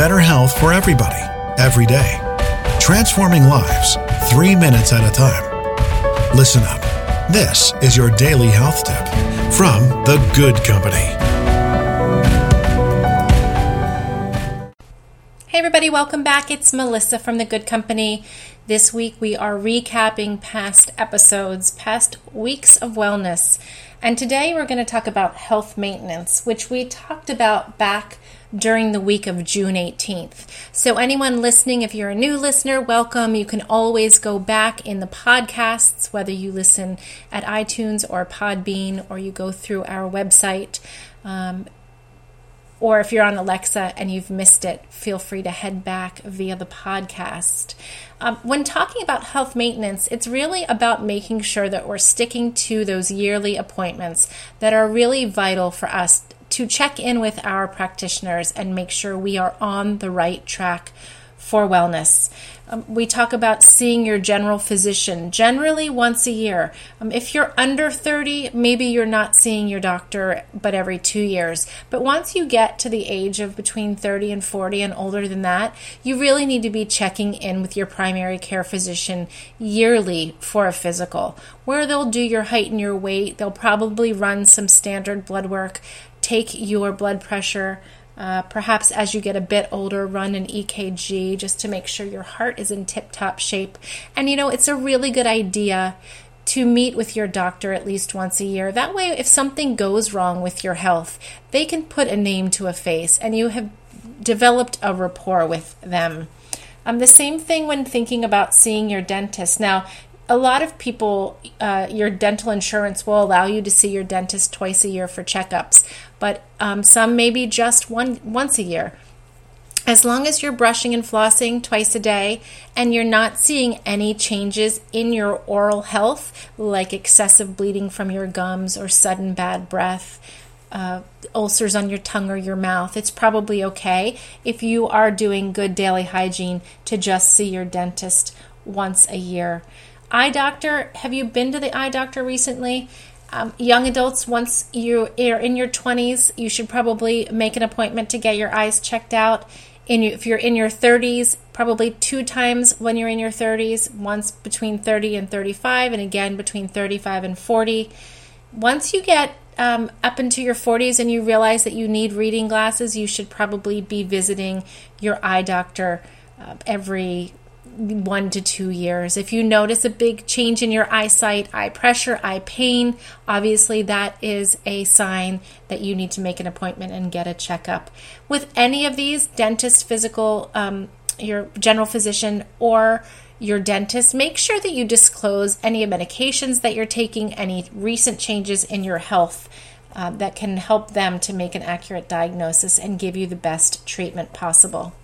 better health for everybody, every day. Transforming lives, three minutes at a time. Listen up. This is your daily health tip from The Good Company. Hey, everybody, welcome back. It's Melissa from The Good Company. This week we are recapping past episodes, past weeks of wellness. And today we're going to talk about health maintenance, which we talked about back during the week of June 18th. So, anyone listening, if you're a new listener, welcome. You can always go back in the podcasts, whether you listen at iTunes or Podbean or you go through our website. Um, or if you're on Alexa and you've missed it, feel free to head back via the podcast. Um, when talking about health maintenance, it's really about making sure that we're sticking to those yearly appointments that are really vital for us to check in with our practitioners and make sure we are on the right track for wellness. Um, we talk about seeing your general physician generally once a year. Um, if you're under 30, maybe you're not seeing your doctor but every two years. But once you get to the age of between 30 and 40 and older than that, you really need to be checking in with your primary care physician yearly for a physical, where they'll do your height and your weight. They'll probably run some standard blood work, take your blood pressure. Uh, perhaps as you get a bit older, run an EKG just to make sure your heart is in tip top shape. And you know, it's a really good idea to meet with your doctor at least once a year. That way, if something goes wrong with your health, they can put a name to a face and you have developed a rapport with them. Um, the same thing when thinking about seeing your dentist. Now, a lot of people, uh, your dental insurance will allow you to see your dentist twice a year for checkups, but um, some maybe just one once a year. As long as you're brushing and flossing twice a day and you're not seeing any changes in your oral health, like excessive bleeding from your gums or sudden bad breath, uh, ulcers on your tongue or your mouth, it's probably okay if you are doing good daily hygiene to just see your dentist once a year. Eye doctor, have you been to the eye doctor recently? Um, young adults, once you are in your 20s, you should probably make an appointment to get your eyes checked out. In, if you're in your 30s, probably two times when you're in your 30s, once between 30 and 35, and again between 35 and 40. Once you get um, up into your 40s and you realize that you need reading glasses, you should probably be visiting your eye doctor uh, every one to two years. If you notice a big change in your eyesight, eye pressure, eye pain, obviously that is a sign that you need to make an appointment and get a checkup. With any of these, dentist, physical, um, your general physician, or your dentist, make sure that you disclose any medications that you're taking, any recent changes in your health. Uh, that can help them to make an accurate diagnosis and give you the best treatment possible.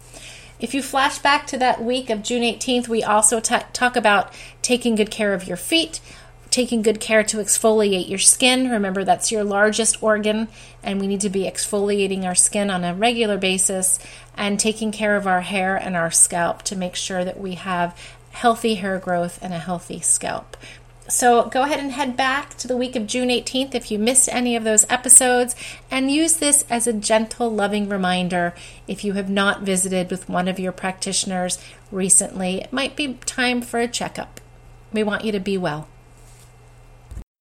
If you flash back to that week of June 18th, we also t- talk about taking good care of your feet, taking good care to exfoliate your skin. Remember, that's your largest organ, and we need to be exfoliating our skin on a regular basis and taking care of our hair and our scalp to make sure that we have healthy hair growth and a healthy scalp. So go ahead and head back to the week of June 18th if you missed any of those episodes and use this as a gentle, loving reminder if you have not visited with one of your practitioners recently. It might be time for a checkup. We want you to be well.